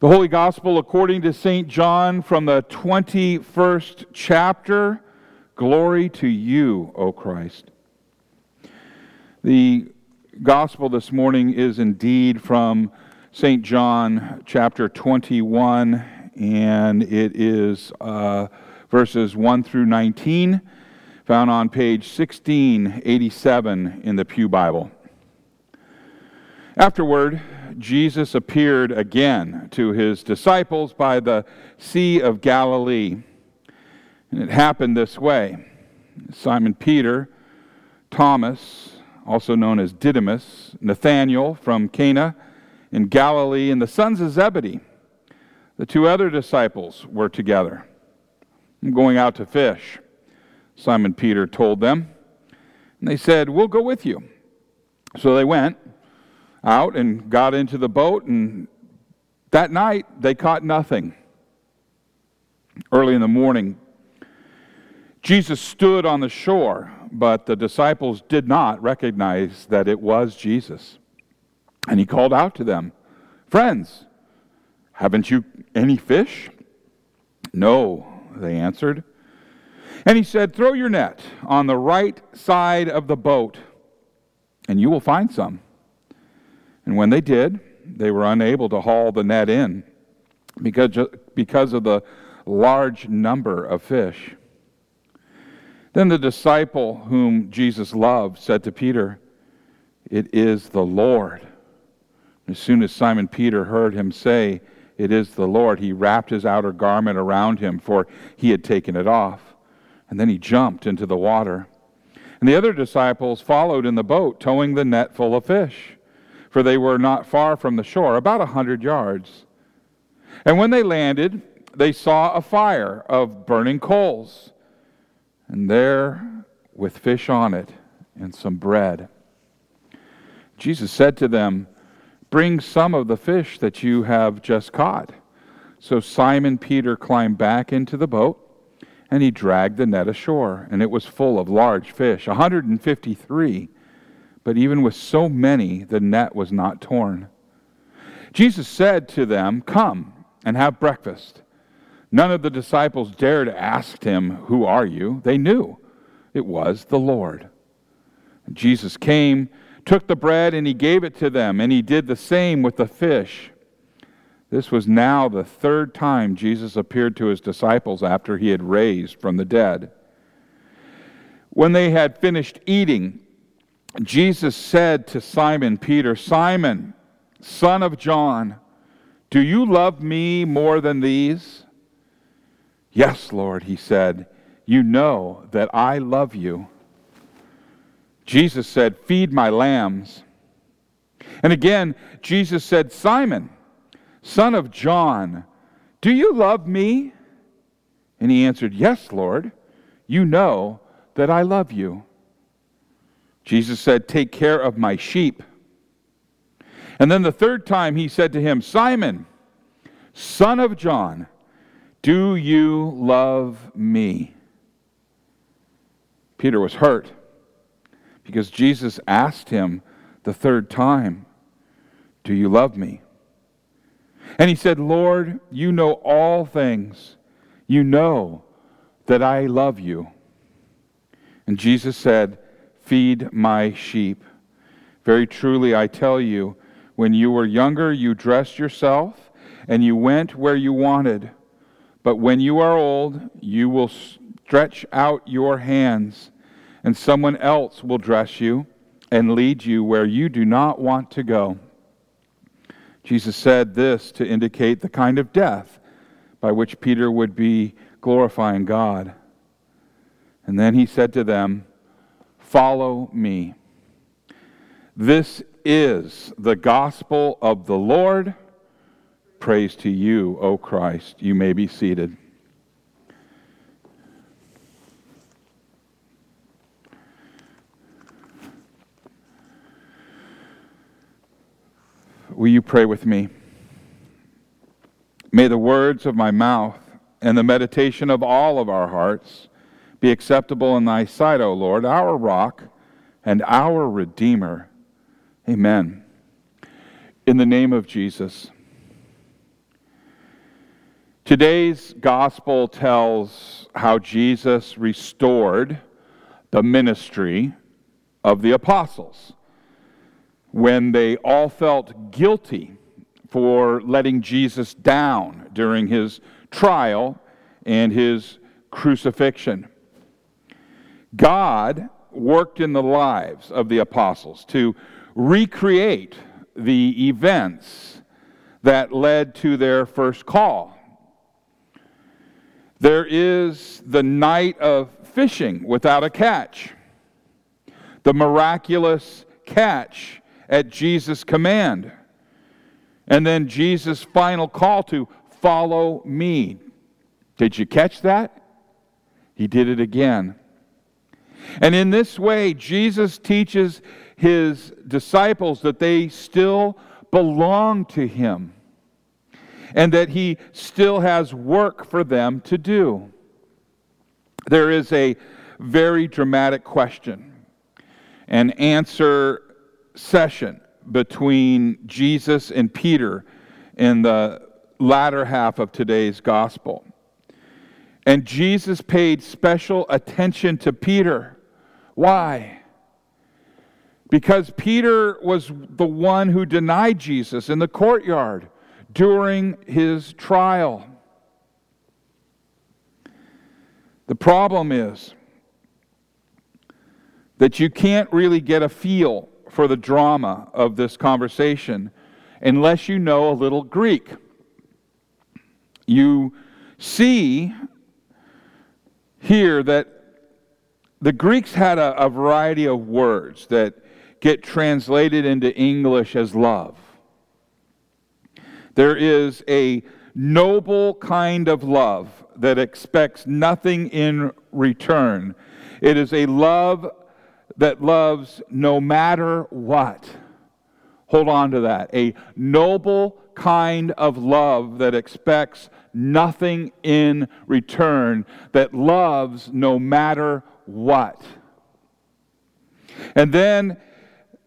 The Holy Gospel according to St. John from the 21st chapter. Glory to you, O Christ. The Gospel this morning is indeed from St. John chapter 21, and it is uh, verses 1 through 19, found on page 1687 in the Pew Bible. Afterward, Jesus appeared again to his disciples by the Sea of Galilee. And it happened this way Simon Peter, Thomas, also known as Didymus, Nathanael from Cana in Galilee, and the sons of Zebedee. The two other disciples were together. I'm going out to fish, Simon Peter told them. And they said, We'll go with you. So they went out and got into the boat, and that night they caught nothing. Early in the morning, Jesus stood on the shore, but the disciples did not recognize that it was Jesus. And he called out to them, Friends, haven't you any fish? No, they answered. And he said, Throw your net on the right side of the boat, and you will find some. And when they did, they were unable to haul the net in because, because of the large number of fish. Then the disciple whom Jesus loved said to Peter, It is the Lord. As soon as Simon Peter heard him say, It is the Lord, he wrapped his outer garment around him, for he had taken it off. And then he jumped into the water. And the other disciples followed in the boat, towing the net full of fish for they were not far from the shore, about a hundred yards. And when they landed, they saw a fire of burning coals, and there with fish on it and some bread. Jesus said to them, Bring some of the fish that you have just caught. So Simon Peter climbed back into the boat, and he dragged the net ashore, and it was full of large fish, 153. But even with so many, the net was not torn. Jesus said to them, Come and have breakfast. None of the disciples dared ask him, Who are you? They knew it was the Lord. And Jesus came, took the bread, and he gave it to them, and he did the same with the fish. This was now the third time Jesus appeared to his disciples after he had raised from the dead. When they had finished eating, Jesus said to Simon Peter, Simon, son of John, do you love me more than these? Yes, Lord, he said, you know that I love you. Jesus said, Feed my lambs. And again, Jesus said, Simon, son of John, do you love me? And he answered, Yes, Lord, you know that I love you. Jesus said, Take care of my sheep. And then the third time he said to him, Simon, son of John, do you love me? Peter was hurt because Jesus asked him the third time, Do you love me? And he said, Lord, you know all things. You know that I love you. And Jesus said, Feed my sheep. Very truly, I tell you, when you were younger, you dressed yourself and you went where you wanted. But when you are old, you will stretch out your hands, and someone else will dress you and lead you where you do not want to go. Jesus said this to indicate the kind of death by which Peter would be glorifying God. And then he said to them, Follow me. This is the gospel of the Lord. Praise to you, O Christ. You may be seated. Will you pray with me? May the words of my mouth and the meditation of all of our hearts be acceptable in thy sight, O Lord, our rock and our Redeemer. Amen. In the name of Jesus. Today's gospel tells how Jesus restored the ministry of the apostles when they all felt guilty for letting Jesus down during his trial and his crucifixion. God worked in the lives of the apostles to recreate the events that led to their first call. There is the night of fishing without a catch, the miraculous catch at Jesus' command, and then Jesus' final call to follow me. Did you catch that? He did it again. And in this way, Jesus teaches his disciples that they still belong to him and that he still has work for them to do. There is a very dramatic question and answer session between Jesus and Peter in the latter half of today's gospel. And Jesus paid special attention to Peter. Why? Because Peter was the one who denied Jesus in the courtyard during his trial. The problem is that you can't really get a feel for the drama of this conversation unless you know a little Greek. You see here that the Greeks had a, a, variety of words that get translated into English as love. There is a noble kind of love that expects nothing in return. It is a love that loves no matter what. Hold on to that. A noble kind of love that expects nothing in return, that loves no matter what. And then,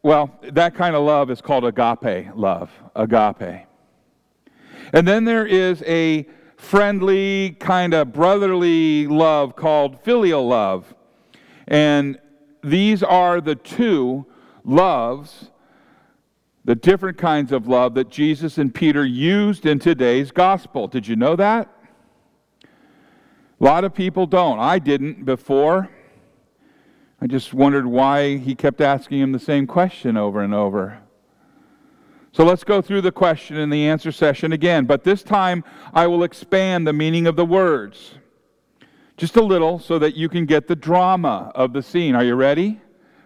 well, that kind of love is called agape love. Agape. And then there is a friendly, kind of brotherly love called filial love. And these are the two loves, the different kinds of love that Jesus and Peter used in today's gospel. Did you know that? A lot of people don't. I didn't before. I just wondered why he kept asking him the same question over and over. So let's go through the question and the answer session again, but this time I will expand the meaning of the words just a little so that you can get the drama of the scene. Are you ready?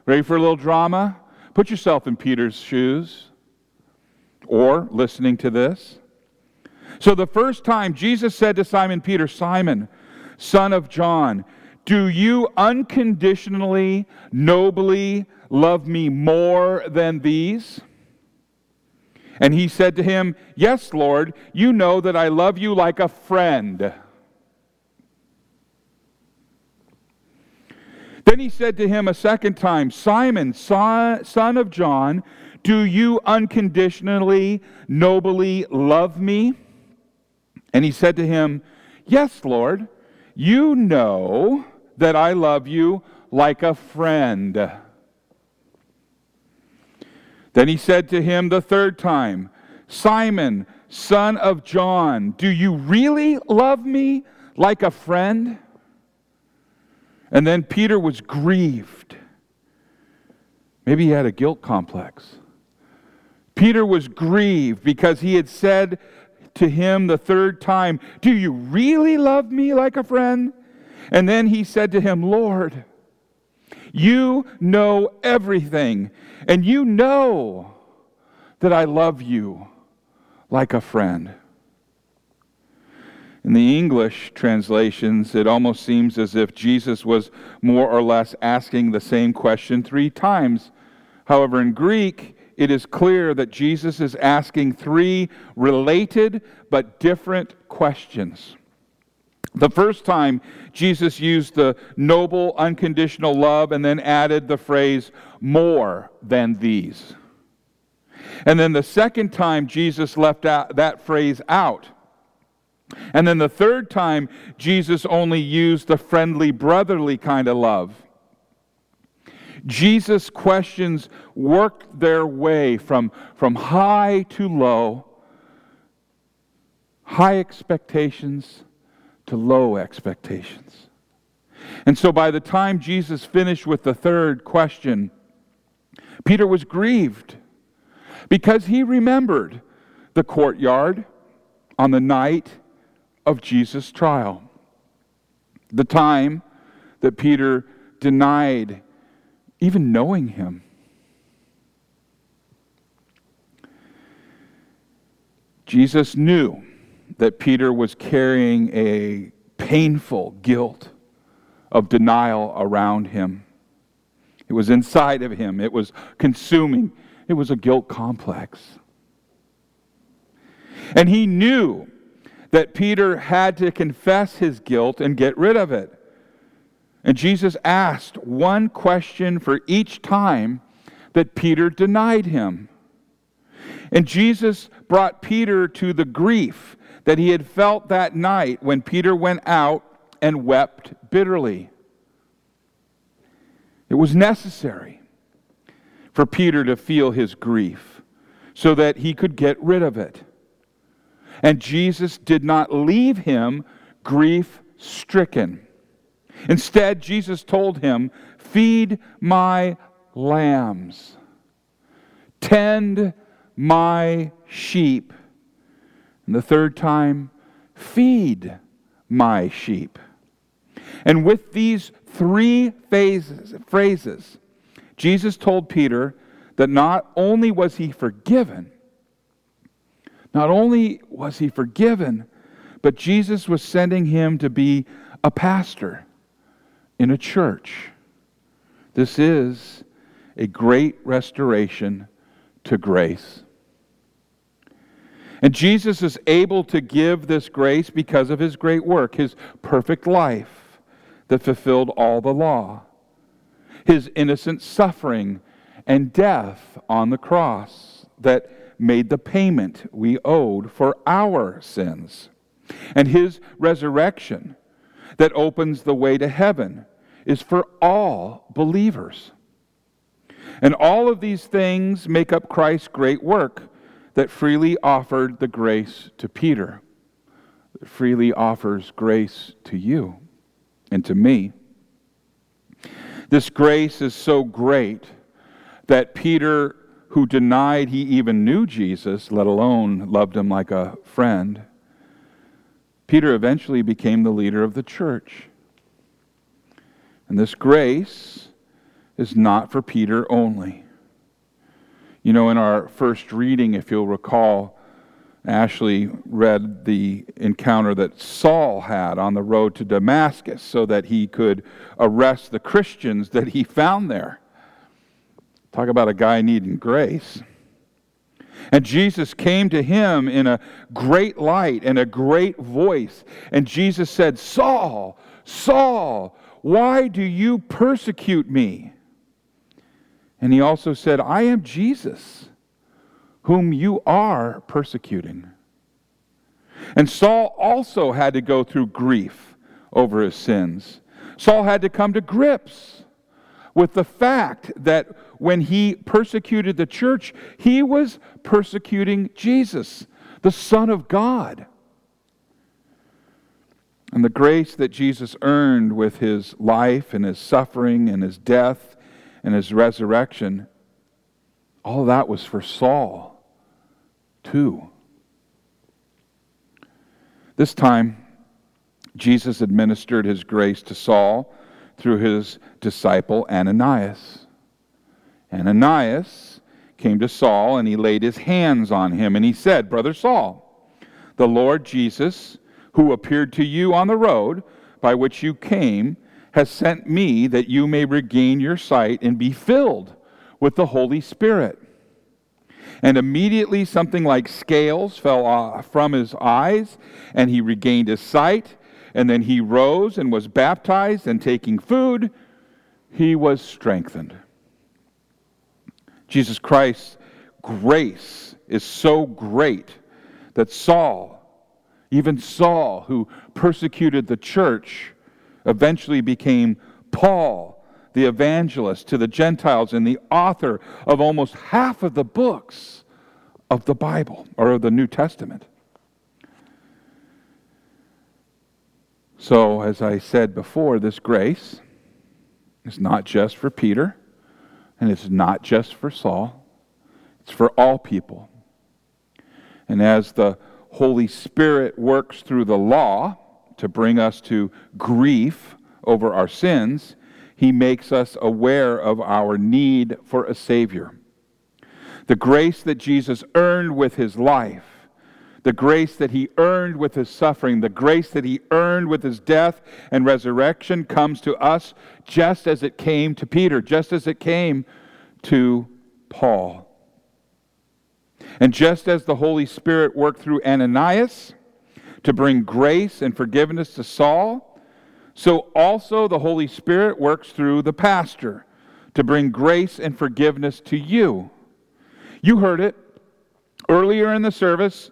Ready for a little drama? Put yourself in Peter's shoes or listening to this. So, the first time Jesus said to Simon Peter, Simon, son of John, do you unconditionally, nobly love me more than these? And he said to him, Yes, Lord, you know that I love you like a friend. Then he said to him a second time, Simon, son of John, do you unconditionally, nobly love me? And he said to him, Yes, Lord, you know that I love you like a friend. Then he said to him the third time, Simon, son of John, do you really love me like a friend? And then Peter was grieved. Maybe he had a guilt complex. Peter was grieved because he had said to him the third time, Do you really love me like a friend? And then he said to him, Lord, you know everything, and you know that I love you like a friend. In the English translations, it almost seems as if Jesus was more or less asking the same question three times. However, in Greek, it is clear that Jesus is asking three related but different questions. The first time, Jesus used the noble, unconditional love and then added the phrase, more than these. And then the second time, Jesus left out that phrase out And then the third time, Jesus only used the friendly, brotherly kind of love. Jesus' questions worked their way from, from high to low, high expectations to low expectations. And so by the time Jesus finished with the third question, Peter was grieved because he remembered the courtyard on the night of Jesus' trial. The time that Peter denied even knowing him. Jesus knew that Peter was carrying a painful guilt of denial around him. It was inside of him, it was consuming, it was a guilt complex. And he knew that Peter had to confess his guilt and get rid of it. And Jesus asked one question for each time that Peter denied him. And Jesus brought Peter to the grief that he had felt that night when Peter went out and wept bitterly. It was necessary for Peter to feel his grief so that he could get rid of it. And Jesus did not leave him grief stricken. Instead, Jesus told him, Feed my lambs, tend my sheep. And the third time, feed my sheep. And with these three phases, phrases, Jesus told Peter that not only was he forgiven, not only was he forgiven, but Jesus was sending him to be a pastor in a church. This is a great restoration to grace. And Jesus is able to give this grace because of his great work, his perfect life that fulfilled all the law, his innocent suffering and death on the cross that made the payment we owed for our sins, and his resurrection that opens the way to heaven is for all believers. And all of these things make up Christ's great work that freely offered the grace to Peter, that freely offers grace to you and to me. This grace is so great that Peter, who denied he even knew Jesus, let alone loved him like a friend, Peter eventually became the leader of the church. And this grace is not for Peter only. You know, in our first reading, if you'll recall, Ashley read the encounter that Saul had on the road to Damascus so that he could arrest the Christians that he found there. Talk about a guy needing grace. And Jesus came to him in a great light and a great voice. And Jesus said, Saul, Saul, why do you persecute me? And he also said, I am Jesus, whom you are persecuting. And Saul also had to go through grief over his sins. Saul had to come to grips with the fact that when he persecuted the church, he was persecuting Jesus, the Son of God. And the grace that Jesus earned with his life and his suffering and his death and his resurrection, all that was for Saul, too. This time, Jesus administered his grace to Saul through his disciple Ananias. Ananias came to Saul and he laid his hands on him and he said, Brother Saul, the Lord Jesus, who appeared to you on the road by which you came, has sent me that you may regain your sight and be filled with the Holy Spirit. And immediately something like scales fell off from his eyes, and he regained his sight. And then he rose and was baptized, and taking food, he was strengthened. Jesus Christ's grace is so great that Saul Even Saul, who persecuted the church, eventually became Paul, the evangelist to the Gentiles and the author of almost half of the books of the Bible or of the New Testament. So, as I said before, this grace is not just for Peter, and it's not just for Saul, it's for all people. And as the Holy Spirit works through the law to bring us to grief over our sins, he makes us aware of our need for a Savior. The grace that Jesus earned with his life the grace that he earned with his suffering, the grace that he earned with his death and resurrection comes to us just as it came to Peter, just as it came to Paul. And just as the Holy Spirit worked through Ananias to bring grace and forgiveness to Saul, so also the Holy Spirit works through the pastor to bring grace and forgiveness to you. You heard it earlier in the service.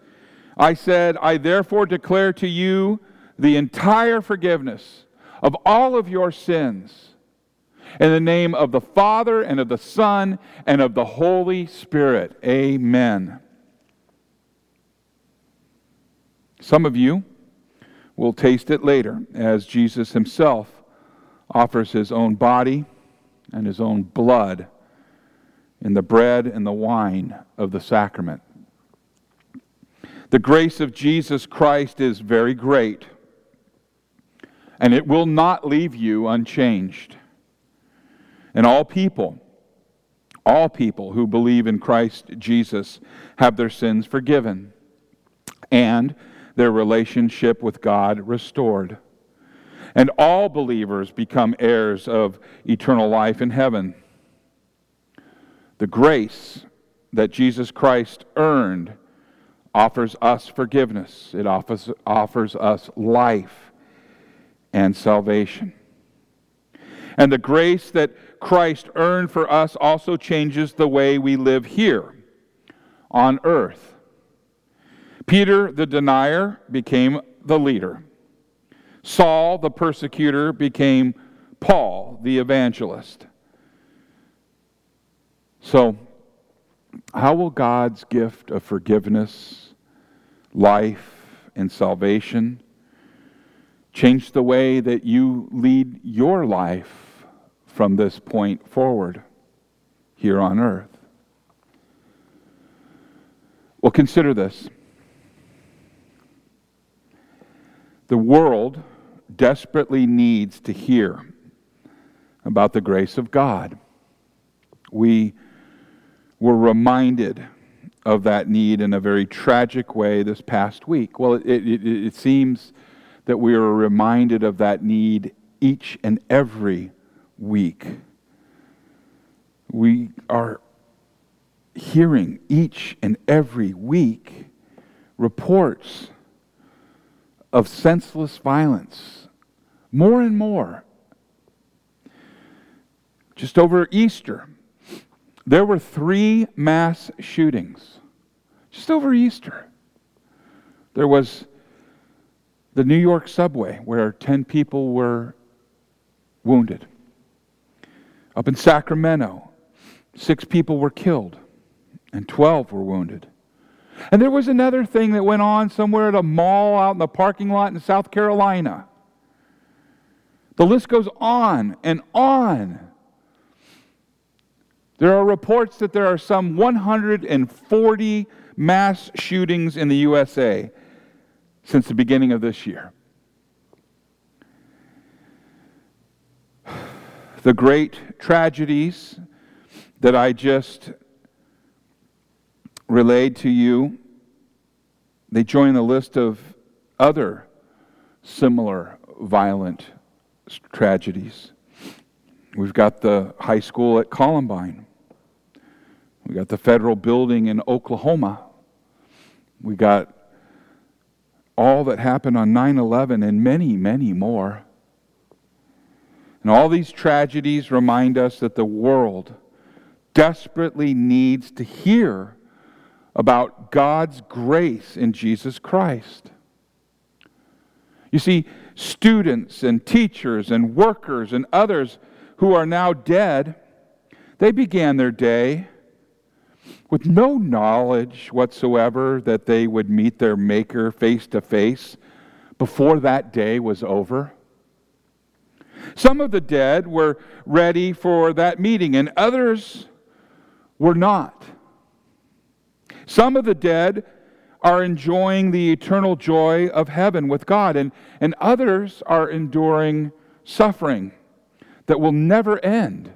I said, I therefore declare to you the entire forgiveness of all of your sins in the name of the Father and of the Son and of the Holy Spirit. Amen. Some of you will taste it later as Jesus himself offers his own body and his own blood in the bread and the wine of the sacrament. The grace of Jesus Christ is very great, and it will not leave you unchanged. And all people, all people who believe in Christ Jesus have their sins forgiven and their relationship with God restored. And all believers become heirs of eternal life in heaven. The grace that Jesus Christ earned offers us forgiveness, it offers, offers us life and salvation. And the grace that Christ earned for us also changes the way we live here on earth. Peter, the denier, became the leader. Saul, the persecutor, became Paul, the evangelist. So, how will God's gift of forgiveness life and salvation. Change the way that you lead your life from this point forward here on earth. Well, consider this. The world desperately needs to hear about the grace of God. We were reminded of that need in a very tragic way this past week. Well, it, it, it seems that we are reminded of that need each and every week. We are hearing each and every week reports of senseless violence, more and more. Just over Easter, there were three mass shootings just over Easter. There was the New York subway where 10 people were wounded. Up in Sacramento, six people were killed and 12 were wounded. And there was another thing that went on somewhere at a mall out in the parking lot in South Carolina. The list goes on and on. There are reports that there are some 140 mass shootings in the USA since the beginning of this year. The great tragedies that I just relayed to you, they join the list of other similar violent tragedies. We've got the high school at Columbine. We got the federal building in Oklahoma. We got all that happened on 9 11 and many, many more. And all these tragedies remind us that the world desperately needs to hear about God's grace in Jesus Christ. You see, students and teachers and workers and others who are now dead, they began their day with no knowledge whatsoever that they would meet their Maker face to face before that day was over. Some of the dead were ready for that meeting, and others were not. Some of the dead are enjoying the eternal joy of heaven with God, and, and others are enduring suffering that will never end.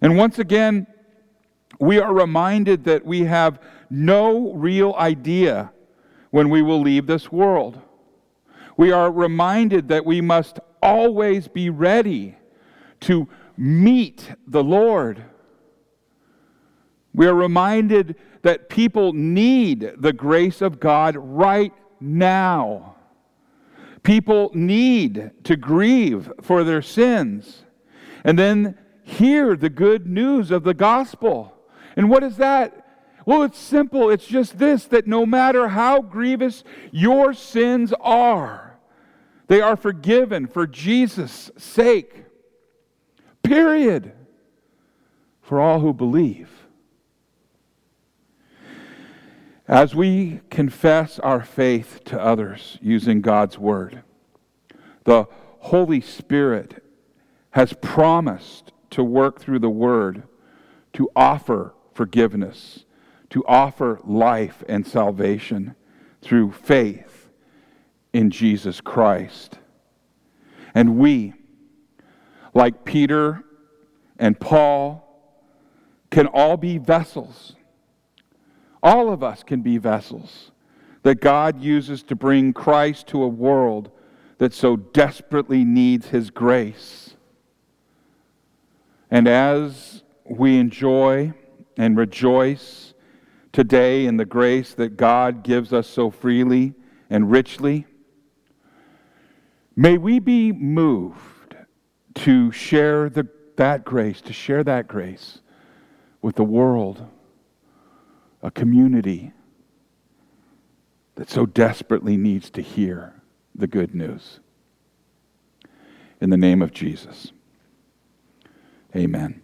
And once again, we are reminded that we have no real idea when we will leave this world. We are reminded that we must always be ready to meet the Lord. We are reminded that people need the grace of God right now. People need to grieve for their sins and then hear the good news of the gospel. And what is that? Well, it's simple. It's just this that no matter how grievous your sins are, they are forgiven for Jesus' sake. Period. For all who believe. As we confess our faith to others using God's Word, the Holy Spirit has promised to work through the Word to offer forgiveness, to offer life and salvation through faith in Jesus Christ. And we, like Peter and Paul, can all be vessels all of us can be vessels that God uses to bring Christ to a world that so desperately needs his grace. And as we enjoy and rejoice today in the grace that God gives us so freely and richly, may we be moved to share the, that grace, to share that grace with the world a community that so desperately needs to hear the good news. In the name of Jesus, amen.